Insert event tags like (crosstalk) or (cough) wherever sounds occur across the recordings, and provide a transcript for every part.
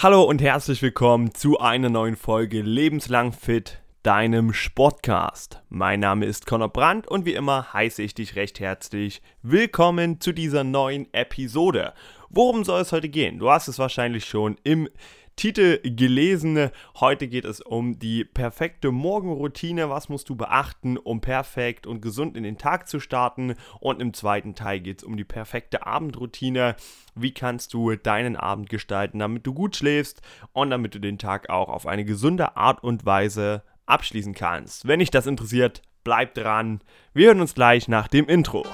Hallo und herzlich willkommen zu einer neuen Folge Lebenslang Fit, deinem Sportcast. Mein Name ist Conor Brandt und wie immer heiße ich dich recht herzlich willkommen zu dieser neuen Episode. Worum soll es heute gehen? Du hast es wahrscheinlich schon im Titel gelesen. Heute geht es um die perfekte Morgenroutine. Was musst du beachten, um perfekt und gesund in den Tag zu starten? Und im zweiten Teil geht es um die perfekte Abendroutine. Wie kannst du deinen Abend gestalten, damit du gut schläfst und damit du den Tag auch auf eine gesunde Art und Weise abschließen kannst? Wenn dich das interessiert, bleib dran. Wir hören uns gleich nach dem Intro.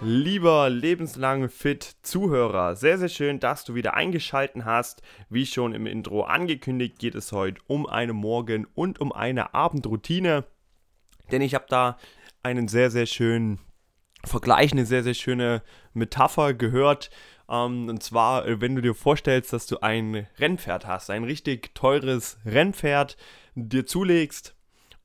Lieber lebenslang fit Zuhörer, sehr, sehr schön, dass du wieder eingeschaltet hast. Wie schon im Intro angekündigt, geht es heute um eine Morgen- und um eine Abendroutine. Denn ich habe da einen sehr, sehr schönen Vergleich, eine sehr, sehr schöne Metapher gehört. Ähm, und zwar, äh, wenn du dir vorstellst, dass du ein Rennpferd hast, ein richtig teures Rennpferd dir zulegst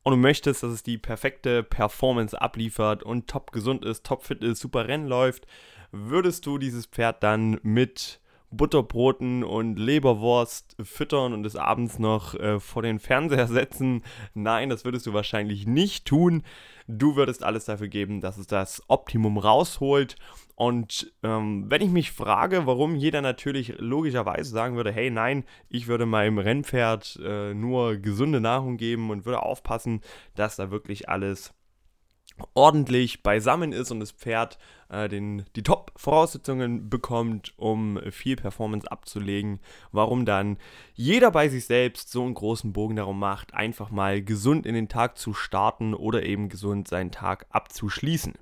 und du möchtest, dass es die perfekte Performance abliefert und top gesund ist, top fit ist, super Rennen läuft, würdest du dieses Pferd dann mit Butterbroten und Leberwurst füttern und es abends noch äh, vor den Fernseher setzen. Nein, das würdest du wahrscheinlich nicht tun. Du würdest alles dafür geben, dass es das Optimum rausholt. Und ähm, wenn ich mich frage, warum jeder natürlich logischerweise sagen würde, hey nein, ich würde meinem Rennpferd äh, nur gesunde Nahrung geben und würde aufpassen, dass da wirklich alles ordentlich beisammen ist und das Pferd äh, den, die Top-Voraussetzungen bekommt, um viel Performance abzulegen, warum dann jeder bei sich selbst so einen großen Bogen darum macht, einfach mal gesund in den Tag zu starten oder eben gesund seinen Tag abzuschließen.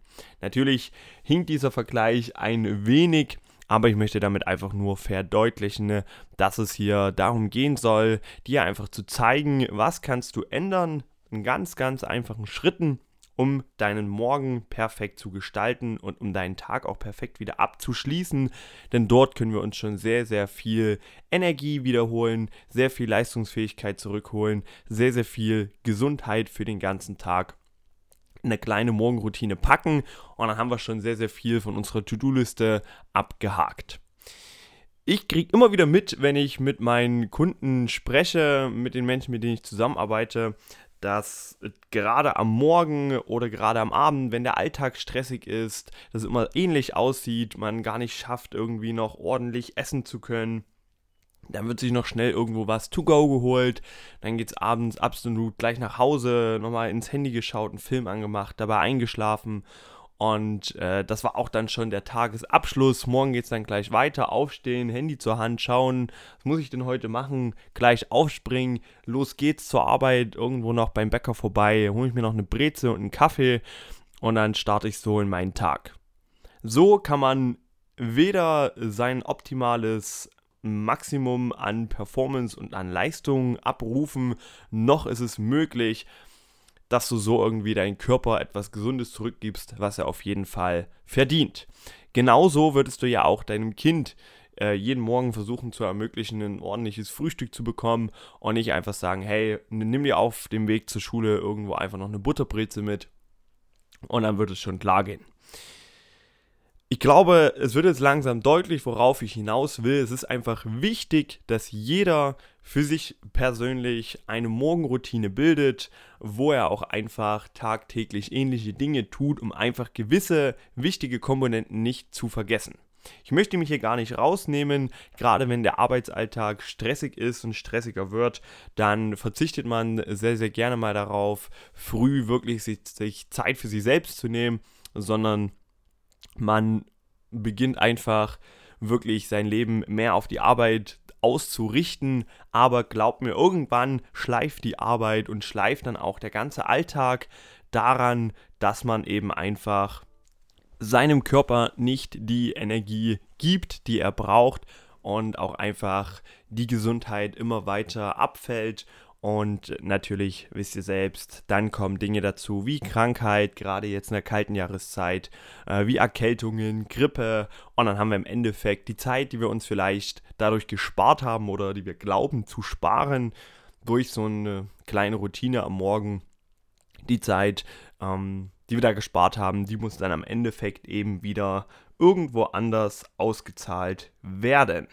Natürlich hinkt dieser Vergleich ein wenig aber ich möchte damit einfach nur verdeutlichen, dass es hier darum gehen soll, dir einfach zu zeigen, was kannst du ändern in ganz, ganz einfachen Schritten, um deinen Morgen perfekt zu gestalten und um deinen Tag auch perfekt wieder abzuschließen. Denn dort können wir uns schon sehr, sehr viel Energie wiederholen, sehr viel Leistungsfähigkeit zurückholen, sehr, sehr viel Gesundheit für den ganzen Tag eine kleine Morgenroutine packen und dann haben wir schon sehr, sehr viel von unserer To-Do-Liste abgehakt. Ich kriege immer wieder mit, wenn ich mit meinen Kunden spreche, mit den Menschen, mit denen ich zusammenarbeite, dass gerade am Morgen oder gerade am Abend, wenn der Alltag stressig ist, dass es immer ähnlich aussieht, man gar nicht schafft, irgendwie noch ordentlich essen zu können. Dann wird sich noch schnell irgendwo was to go geholt. Dann geht es abends absolut gleich nach Hause, nochmal ins Handy geschaut, einen Film angemacht, dabei eingeschlafen und äh, das war auch dann schon der Tagesabschluss. Morgen geht es dann gleich weiter. Aufstehen, Handy zur Hand, schauen, was muss ich denn heute machen? Gleich aufspringen, los geht's zur Arbeit, irgendwo noch beim Bäcker vorbei, hole ich mir noch eine Breze und einen Kaffee und dann starte ich so in meinen Tag. So kann man weder sein optimales Maximum an Performance und an Leistung abrufen, noch ist es möglich, dass du so irgendwie deinem Körper etwas Gesundes zurückgibst, was er auf jeden Fall verdient. Genauso würdest du ja auch deinem Kind äh, jeden Morgen versuchen zu ermöglichen, ein ordentliches Frühstück zu bekommen und nicht einfach sagen, hey, nimm dir auf dem Weg zur Schule irgendwo einfach noch eine Butterbreze mit und dann wird es schon klar gehen. Ich glaube, es wird jetzt langsam deutlich, worauf ich hinaus will. Es ist einfach wichtig, dass jeder für sich persönlich eine Morgenroutine bildet, wo er auch einfach tagtäglich ähnliche Dinge tut, um einfach gewisse wichtige Komponenten nicht zu vergessen. Ich möchte mich hier gar nicht rausnehmen, gerade wenn der Arbeitsalltag stressig ist und stressiger wird, dann verzichtet man sehr, sehr gerne mal darauf, früh wirklich sich, sich Zeit für sich selbst zu nehmen, sondern man beginnt einfach wirklich sein Leben mehr auf die Arbeit auszurichten, aber glaubt mir, irgendwann schleift die Arbeit und schleift dann auch der ganze Alltag daran, dass man eben einfach seinem Körper nicht die Energie gibt, die er braucht und auch einfach die Gesundheit immer weiter abfällt Und natürlich wisst ihr selbst, dann kommen Dinge dazu wie Krankheit, gerade jetzt in der kalten Jahreszeit, äh, wie Erkältungen, Grippe. Und dann haben wir im Endeffekt die Zeit, die wir uns vielleicht dadurch gespart haben oder die wir glauben zu sparen, durch so eine kleine Routine am Morgen. Die Zeit, ähm, die wir da gespart haben, die muss dann am Endeffekt eben wieder irgendwo anders ausgezahlt werden.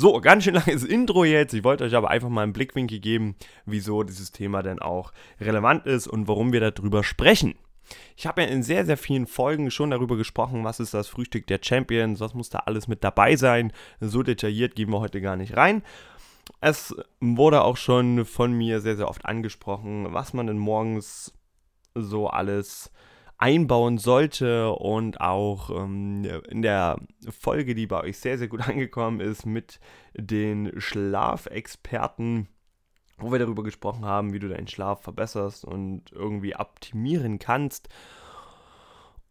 So, ganz schön langes (laughs) Intro jetzt. Ich wollte euch aber einfach mal einen Blickwinkel geben, wieso dieses Thema denn auch relevant ist und warum wir darüber sprechen. Ich habe ja in sehr, sehr vielen Folgen schon darüber gesprochen, was ist das Frühstück der Champions, was muss da alles mit dabei sein. So detailliert gehen wir heute gar nicht rein. Es wurde auch schon von mir sehr, sehr oft angesprochen, was man denn morgens so alles einbauen sollte und auch ähm, in der Folge, die bei euch sehr, sehr gut (laughs) angekommen ist mit den Schlafexperten, wo wir darüber gesprochen haben, wie du deinen Schlaf verbesserst und irgendwie optimieren kannst.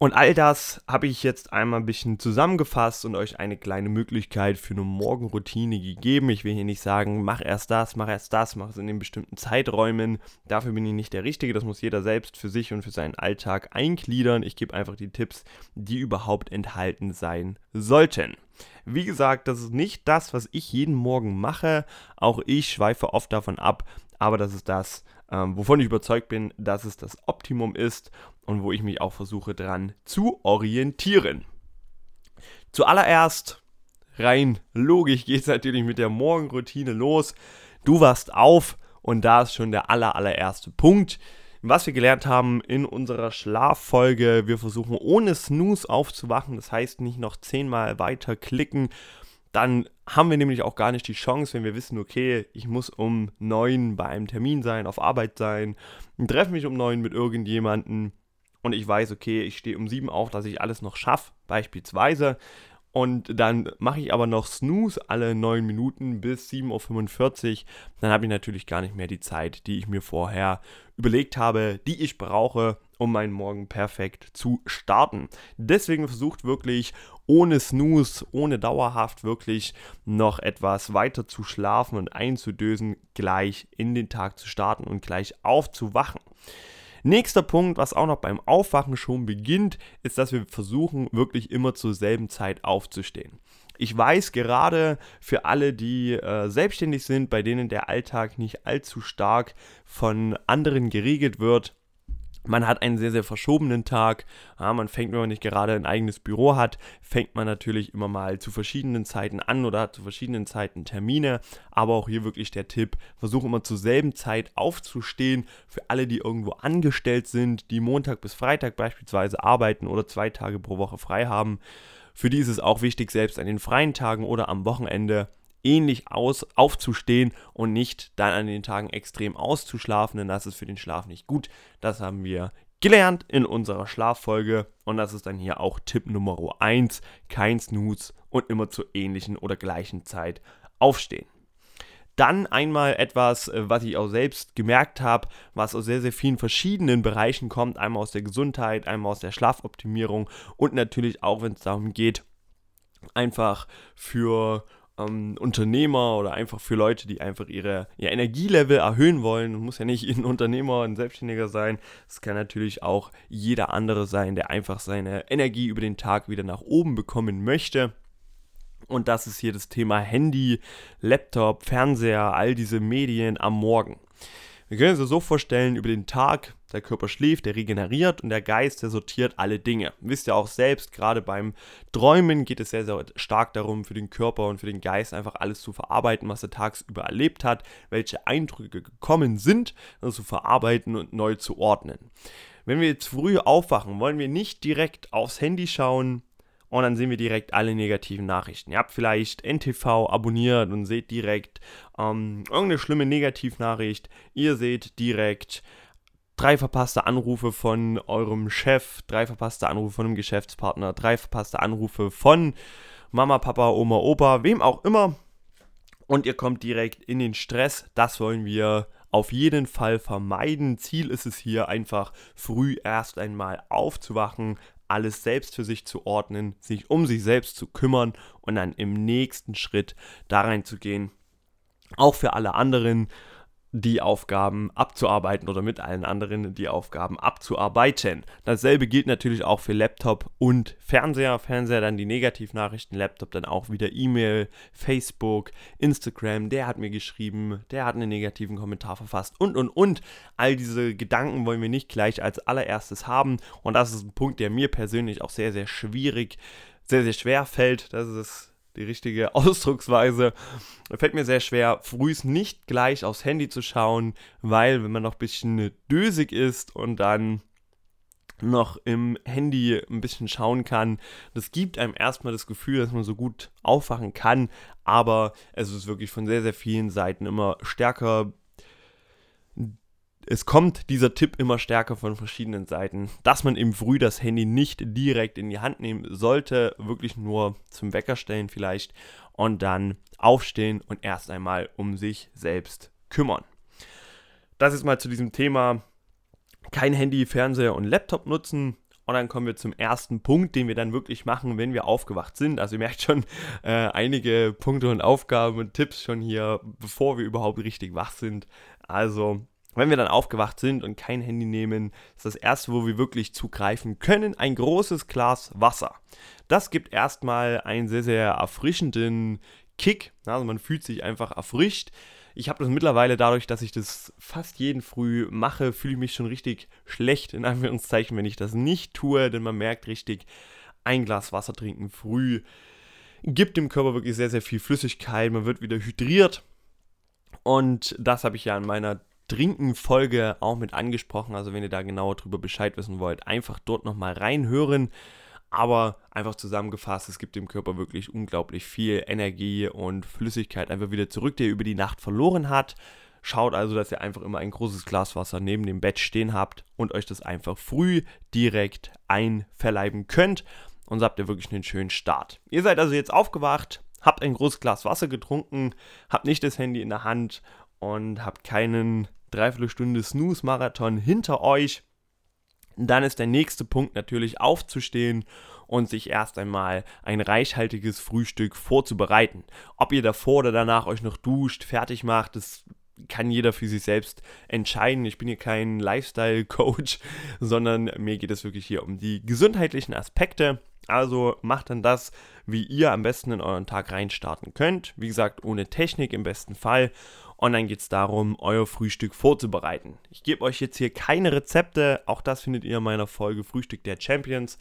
Und all das habe ich jetzt einmal ein bisschen zusammengefasst und euch eine kleine Möglichkeit für eine Morgenroutine gegeben. Ich will hier nicht sagen, mach erst das, mach erst das, mach es in den bestimmten Zeiträumen. Dafür bin ich nicht der Richtige. Das muss jeder selbst für sich und für seinen Alltag eingliedern. Ich gebe einfach die Tipps, die überhaupt enthalten sein sollten. Wie gesagt, das ist nicht das, was ich jeden Morgen mache. Auch ich schweife oft davon ab, aber das ist das, ähm, wovon ich überzeugt bin, dass es das Optimum ist und wo ich mich auch versuche dran zu orientieren. Zuallererst, rein logisch geht es natürlich mit der Morgenroutine los. Du wachst auf und da ist schon der aller, allererste Punkt. Was wir gelernt haben in unserer Schlaffolge, wir versuchen ohne Snooze aufzuwachen, das heißt nicht noch zehnmal weiter klicken dann haben wir nämlich auch gar nicht die Chance, wenn wir wissen, okay, ich muss um neun bei einem Termin sein, auf Arbeit sein, treffe mich um neun mit irgendjemandem und ich weiß, okay, ich stehe um sieben auf, dass ich alles noch schaffe, beispielsweise. Und dann mache ich aber noch Snooze alle neun Minuten bis 7.45 Uhr. Dann habe ich natürlich gar nicht mehr die Zeit, die ich mir vorher überlegt habe, die ich brauche, um meinen Morgen perfekt zu starten. Deswegen versucht wirklich ohne Snooze, ohne dauerhaft wirklich noch etwas weiter zu schlafen und einzudösen, gleich in den Tag zu starten und gleich aufzuwachen. Nächster Punkt, was auch noch beim Aufwachen schon beginnt, ist, dass wir versuchen, wirklich immer zur selben Zeit aufzustehen. Ich weiß gerade für alle, die äh, selbstständig sind, bei denen der Alltag nicht allzu stark von anderen geregelt wird, man hat einen sehr, sehr verschobenen Tag. Ja, man fängt, wenn man nicht gerade ein eigenes Büro hat, fängt man natürlich immer mal zu verschiedenen Zeiten an oder hat zu verschiedenen Zeiten Termine. Aber auch hier wirklich der Tipp, versuche immer zur selben Zeit aufzustehen. Für alle, die irgendwo angestellt sind, die Montag bis Freitag beispielsweise arbeiten oder zwei Tage pro Woche frei haben. Für die ist es auch wichtig, selbst an den freien Tagen oder am Wochenende ähnlich aus, aufzustehen und nicht dann an den Tagen extrem auszuschlafen, denn das ist für den Schlaf nicht gut. Das haben wir gelernt in unserer Schlaffolge und das ist dann hier auch Tipp Nummer 1, kein Snooze und immer zur ähnlichen oder gleichen Zeit aufstehen. Dann einmal etwas, äh, was ich auch selbst gemerkt habe, was aus sehr, sehr vielen verschiedenen Bereichen kommt. Einmal aus der Gesundheit, einmal aus der Schlafoptimierung und natürlich auch, wenn es darum geht, einfach für ähm, Unternehmer oder einfach für Leute, die einfach ihre, ihr Energielevel erhöhen wollen. Muss ja nicht (laughs) ein Unternehmer, ein Selbstständiger sein. Es kann natürlich auch jeder andere sein, der einfach seine Energie über den Tag wieder nach oben bekommen möchte. Und das ist hier das Thema Handy, Laptop, Fernseher, all diese Medien am Morgen. Wir können uns das so vorstellen, über den Tag, der Körper schläft, der regeneriert und der Geist, der sortiert alle Dinge. Wisst ihr auch selbst, gerade beim Träumen geht es sehr, sehr stark darum, für den Körper und für den Geist einfach alles zu verarbeiten, was er tagsüber erlebt hat, welche Eindrücke gekommen sind, das zu verarbeiten und neu zu ordnen. Wenn wir jetzt früh aufwachen, wollen wir nicht direkt aufs Handy schauen, und dann sehen wir direkt alle negativen Nachrichten. Ihr habt vielleicht NTV abonniert und seht direkt ähm, irgendeine schlimme Negativnachricht. Ihr seht direkt drei verpasste Anrufe von eurem Chef, drei verpasste Anrufe von einem Geschäftspartner, drei verpasste Anrufe von Mama, Papa, Oma, Opa, wem auch immer. Und ihr kommt direkt in den Stress. Das wollen wir auf jeden Fall vermeiden. Ziel ist es hier einfach früh erst einmal aufzuwachen, alles selbst für sich zu ordnen, sich um sich selbst zu kümmern und dann im nächsten Schritt da reinzugehen, auch für alle anderen die Aufgaben abzuarbeiten oder mit allen anderen die Aufgaben abzuarbeiten. Dasselbe gilt natürlich auch für Laptop und Fernseher. Fernseher dann die Negativnachrichten, Laptop dann auch wieder E-Mail, Facebook, Instagram. Der hat mir geschrieben, der hat einen negativen Kommentar verfasst und und und. All diese Gedanken wollen wir nicht gleich als allererstes haben und das ist ein Punkt, der mir persönlich auch sehr, sehr schwierig, sehr, sehr schwer fällt. Das ist die richtige (laughs) Ausdrucksweise. Fällt mir sehr schwer, frühs nicht gleich aufs Handy zu schauen, weil wenn man noch ein bisschen dösig ist und dann noch im Handy ein bisschen schauen kann. Das gibt einem erstmal das Gefühl, dass man so gut aufwachen kann, aber es ist wirklich von sehr, sehr vielen Seiten immer stärker es kommt dieser Tipp immer stärker von verschiedenen Seiten, dass man eben früh das Handy nicht direkt in die Hand nehmen sollte, wirklich nur zum Wecker stellen vielleicht und dann aufstehen und erst einmal um sich selbst kümmern. Das ist mal zu diesem Thema kein Handy, Fernseher und Laptop nutzen. Und dann kommen wir zum ersten Punkt, den wir dann wirklich machen, wenn wir aufgewacht sind. Also ihr merkt schon äh, einige Punkte und Aufgaben und Tipps schon hier, bevor wir überhaupt richtig wach sind. Also wenn wir dann aufgewacht sind und kein Handy nehmen, ist das erste, wo wir wirklich zugreifen können, ein großes Glas Wasser. Das gibt erstmal einen sehr, sehr erfrischenden Kick. Also man fühlt sich einfach erfrischt. Ich habe das mittlerweile dadurch, dass ich das fast jeden Früh mache, fühle ich mich schon richtig schlecht, in Anführungszeichen, wenn ich das nicht tue, denn man merkt richtig, ein Glas Wasser trinken früh gibt dem Körper wirklich sehr, sehr viel Flüssigkeit, man wird wieder hydriert. Und das habe ich ja in meiner Trinken-Folge auch mit angesprochen. Also wenn ihr da genauer drüber Bescheid wissen wollt, einfach dort nochmal reinhören. Aber einfach zusammengefasst, es gibt dem Körper wirklich unglaublich viel Energie und Flüssigkeit einfach wieder zurück, die er über die Nacht verloren hat. Schaut also, dass ihr einfach immer ein großes Glas Wasser neben dem Bett stehen habt und euch das einfach früh direkt einverleiben könnt. Und so habt ihr wirklich einen schönen Start. Ihr seid also jetzt aufgewacht, habt ein großes Glas Wasser getrunken, habt nicht das Handy in der Hand und habt keinen Dreiviertelstunde Snooze-Marathon hinter euch. Dann ist der nächste Punkt natürlich aufzustehen und sich erst einmal ein reichhaltiges Frühstück vorzubereiten. Ob ihr davor oder danach euch noch duscht, fertig macht, das kann jeder für sich selbst entscheiden. Ich bin hier kein Lifestyle-Coach, (laughs) sondern mir geht es wirklich hier um die gesundheitlichen Aspekte. Also macht dann das, wie ihr am besten in euren Tag reinstarten könnt. Wie gesagt, ohne Technik im besten Fall. Und dann geht es darum, euer Frühstück vorzubereiten. Ich gebe euch jetzt hier keine Rezepte, auch das findet ihr in meiner Folge Frühstück der Champions.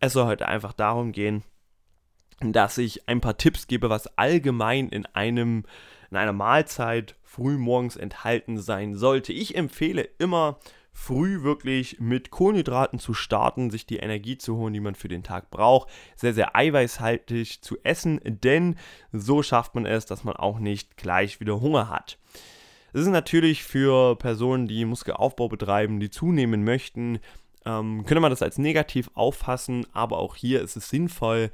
Es soll heute einfach darum gehen, dass ich ein paar Tipps gebe, was allgemein in einem in einer Mahlzeit früh morgens enthalten sein sollte. Ich empfehle immer früh wirklich mit Kohlenhydraten zu starten, sich die Energie zu holen, die man für den Tag braucht. Sehr, sehr eiweißhaltig zu essen, denn so schafft man es, dass man auch nicht gleich wieder Hunger hat. Das ist natürlich für Personen, die Muskelaufbau betreiben, die zunehmen möchten, ähm, könnte man das als negativ auffassen, aber auch hier ist es sinnvoll,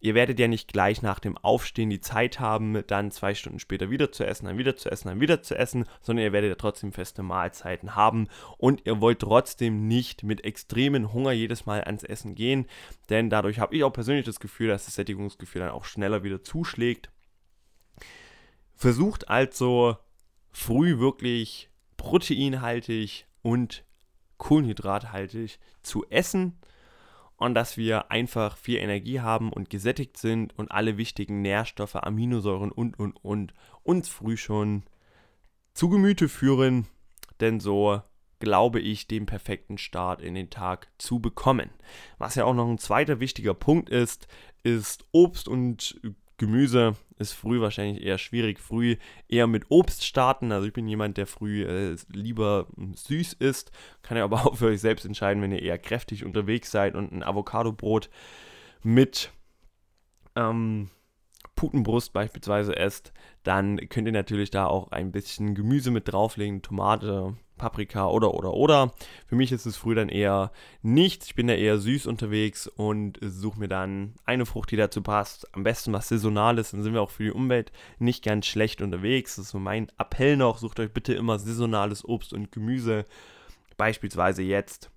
ihr werdet ja nicht gleich nach dem Aufstehen die Zeit haben, dann zwei Stunden später wieder zu essen, dann wieder zu essen, dann wieder zu essen, sondern ihr werdet ja trotzdem feste Mahlzeiten haben und ihr wollt trotzdem nicht mit extremen Hunger jedes Mal ans Essen gehen, denn dadurch habe ich auch persönlich das Gefühl, dass das Sättigungsgefühl dann auch schneller wieder zuschlägt. Versucht also früh wirklich proteinhaltig und kohlenhydrathaltig zu essen und dass wir einfach viel Energie haben und gesättigt sind und alle wichtigen Nährstoffe, Aminosäuren und und und uns früh schon zu Gemüte führen, denn so glaube ich, den perfekten Start in den Tag zu bekommen. Was ja auch noch ein zweiter wichtiger Punkt ist, ist Obst und Gemüse ist früh wahrscheinlich eher schwierig. Früh eher mit Obst starten. Also ich bin jemand, der früh äh, lieber süß isst. Kann ja aber (laughs) auch für euch selbst entscheiden, wenn ihr eher kräftig unterwegs seid und ein Avocadobrot mit ähm, Putenbrust beispielsweise esst, dann könnt ihr natürlich da auch ein bisschen Gemüse mit drauflegen, Tomate, Paprika oder oder oder. Für mich ist es früh dann eher nichts. Ich bin da eher süß unterwegs und suche mir dann eine Frucht, die dazu passt. Am besten was Saisonales, dann sind wir auch für die Umwelt nicht ganz schlecht unterwegs. Das ist so mein Appell noch. Sucht euch bitte immer saisonales Obst und Gemüse. Beispielsweise jetzt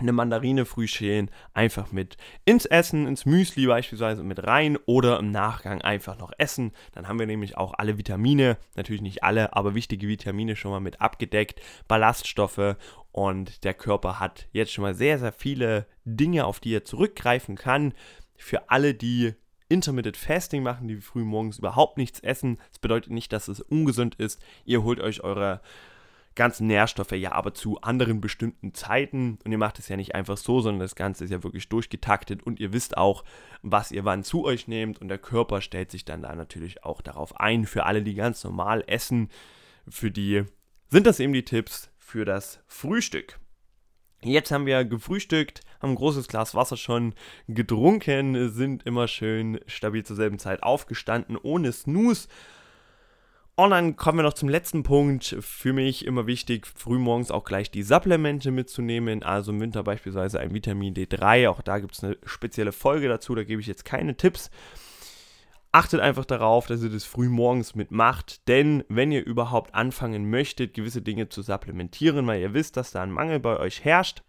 eine Mandarine früh schälen, einfach mit ins Essen, ins Müsli beispielsweise mit rein oder im Nachgang einfach noch essen. Dann haben wir nämlich auch alle Vitamine, natürlich nicht alle, aber wichtige Vitamine schon mal mit abgedeckt, Ballaststoffe und der Körper hat jetzt schon mal sehr, sehr viele Dinge, auf die er zurückgreifen kann. Für alle, die Intermittent Fasting machen, die früh morgens überhaupt nichts essen, das bedeutet nicht, dass es ungesund ist. Ihr holt euch eure ganzen Nährstoffe ja aber zu anderen bestimmten Zeiten und ihr macht es ja nicht einfach so, sondern das Ganze ist ja wirklich durchgetaktet und ihr wisst auch, was ihr wann zu euch nehmt und der Körper stellt sich dann da natürlich auch darauf ein. Für alle, die ganz normal essen, für die sind das eben die Tipps für das Frühstück. Jetzt haben wir gefrühstückt, haben ein großes Glas Wasser schon getrunken, sind immer schön stabil zur selben Zeit aufgestanden, ohne Snooze und dann kommen wir noch zum letzten Punkt. Für mich immer wichtig, frühmorgens auch gleich die Supplemente mitzunehmen. Also im Winter beispielsweise ein Vitamin D3. Auch da gibt es eine spezielle Folge dazu. Da gebe ich jetzt keine Tipps. Achtet einfach darauf, dass ihr das frühmorgens mitmacht, denn wenn ihr überhaupt anfangen möchtet, gewisse Dinge zu supplementieren, weil ihr wisst, dass da ein Mangel bei euch herrscht,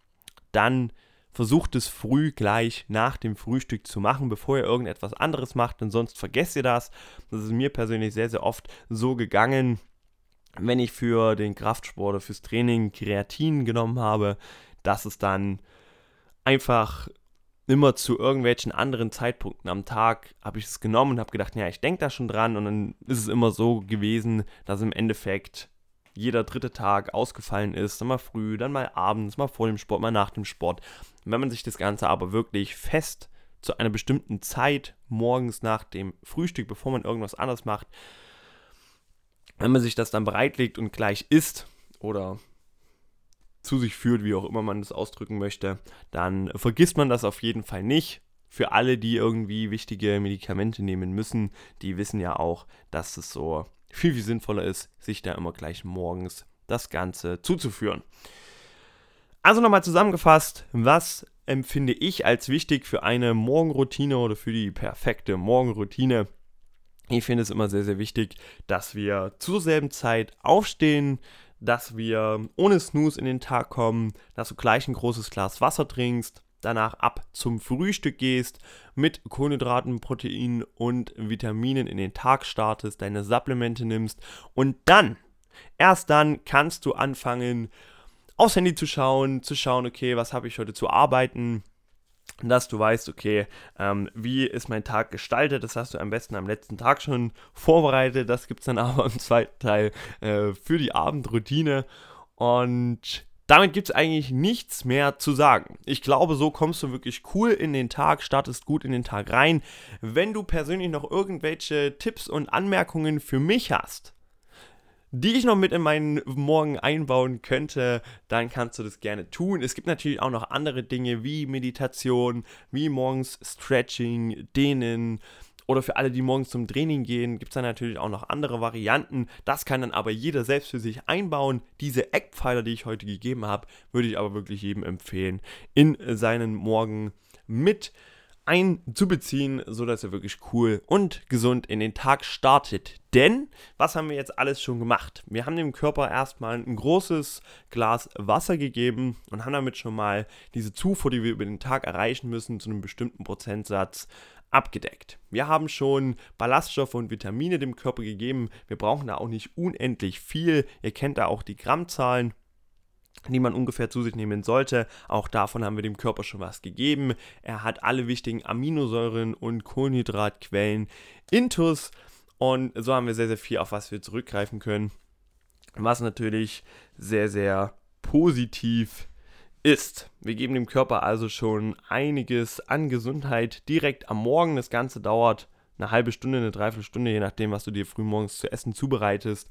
dann versucht es früh gleich nach dem Frühstück zu machen, bevor ihr irgendetwas anderes macht, denn sonst vergesst ihr das. Das ist mir persönlich sehr, sehr oft so gegangen, wenn ich für den Kraftsport oder fürs Training Kreatin genommen habe, dass es dann einfach immer zu irgendwelchen anderen Zeitpunkten am Tag habe ich es genommen und habe gedacht, ja, ich denke da schon dran und dann ist es immer so gewesen, dass im Endeffekt jeder dritte Tag ausgefallen ist, dann mal früh, dann mal abends, mal vor dem Sport, mal nach dem Sport. wenn man sich das Ganze aber wirklich fest zu einer bestimmten Zeit morgens nach dem Frühstück, bevor man irgendwas anderes macht, wenn man sich das dann bereitlegt und gleich isst oder zu sich führt, wie auch immer man das ausdrücken möchte, dann vergisst man das auf jeden Fall nicht. Für alle, die irgendwie wichtige Medikamente nehmen müssen, die wissen ja auch, dass es so viel, viel sinnvoller ist, sich da immer gleich morgens das Ganze zuzuführen. Also nochmal zusammengefasst, was empfinde ich als wichtig für eine Morgenroutine oder für die perfekte Morgenroutine? Ich finde es immer sehr, sehr wichtig, dass wir zur selben Zeit aufstehen, dass wir ohne Snooze in den Tag kommen, dass du gleich ein großes Glas Wasser trinkst, danach ab zum Frühstück gehst, mit Kohlenhydraten, Proteinen und Vitaminen in den Tag startest, deine Supplemente nimmst und dann, erst dann kannst du anfangen, aufs Handy zu schauen, zu schauen, okay, was habe ich heute zu arbeiten, dass du weißt, okay, ähm, wie ist mein Tag gestaltet. Das hast du am besten am letzten Tag schon vorbereitet. Das gibt es dann (laughs) aber im zweiten Teil äh, für die Abendroutine. Und damit gibt es eigentlich nichts mehr zu sagen. Ich glaube, so kommst du wirklich cool in den Tag, startest gut in den Tag rein. Wenn du persönlich noch irgendwelche Tipps und Anmerkungen für mich hast, die ich noch mit in meinen Morgen einbauen könnte, dann kannst du das gerne tun. Es gibt natürlich auch noch andere Dinge wie Meditation, wie morgens Stretching, Dehnen, oder für alle, die morgens zum Training gehen, gibt es dann natürlich auch noch andere Varianten. Das kann dann aber jeder selbst für sich einbauen. Diese Eckpfeiler, die ich heute gegeben habe, würde ich aber wirklich jedem empfehlen, in seinen Morgen mit einzubeziehen, sodass er wirklich cool und gesund in den Tag startet. Denn, was haben wir jetzt alles schon gemacht? Wir haben dem Körper erstmal ein großes Glas Wasser gegeben und haben damit schon mal diese Zufuhr, die wir über den Tag erreichen müssen, zu einem bestimmten Prozentsatz abgedeckt. Wir haben schon Ballaststoffe und Vitamine dem Körper gegeben. Wir brauchen da auch nicht unendlich viel. Ihr kennt da auch die Grammzahlen die man ungefähr zu sich nehmen sollte. Auch davon haben wir dem Körper schon was gegeben. Er hat alle wichtigen Aminosäuren und Kohlenhydratquellen intus und so haben wir sehr, sehr viel, auf was wir zurückgreifen können. Was natürlich sehr, sehr positiv ist. Wir geben dem Körper also schon einiges an Gesundheit direkt am Morgen. Das Ganze dauert eine halbe Stunde, eine Dreiviertelstunde, je nachdem, was du dir frühmorgens zu essen zubereitest.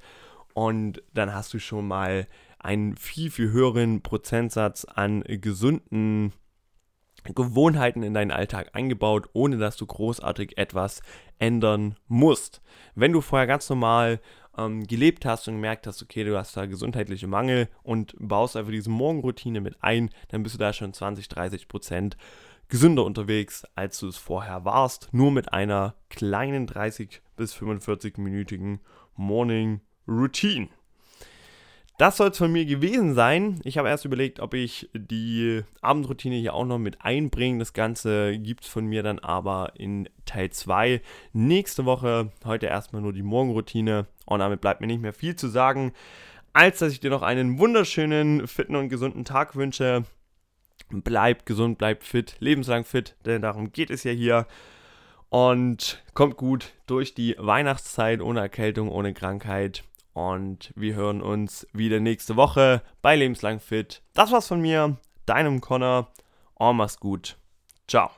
Und dann hast du schon mal einen viel, viel höheren Prozentsatz an gesunden Gewohnheiten in deinen Alltag eingebaut, ohne dass du großartig etwas ändern musst. Wenn du vorher ganz normal ähm, gelebt hast und gemerkt hast, okay, du hast da gesundheitliche Mangel und baust einfach diese Morgenroutine mit ein, dann bist du da schon 20, 30 Prozent gesünder unterwegs, als du es vorher warst, nur mit einer kleinen 30 bis 45-minütigen Morning Routine. Das soll es von mir gewesen sein. Ich habe erst überlegt, ob ich die Abendroutine hier auch noch mit einbringe. Das Ganze gibt es von mir dann aber in Teil 2 nächste Woche. Heute erstmal nur die Morgenroutine. Und damit bleibt mir nicht mehr viel zu sagen, als dass ich dir noch einen wunderschönen, fitten und gesunden Tag wünsche. Bleib gesund, bleib fit, lebenslang fit, denn darum geht es ja hier. Und kommt gut durch die Weihnachtszeit ohne Erkältung, ohne Krankheit. Und wir hören uns wieder nächste Woche bei Lebenslang Fit. Das war's von mir, deinem Connor. Und mach's gut. Ciao.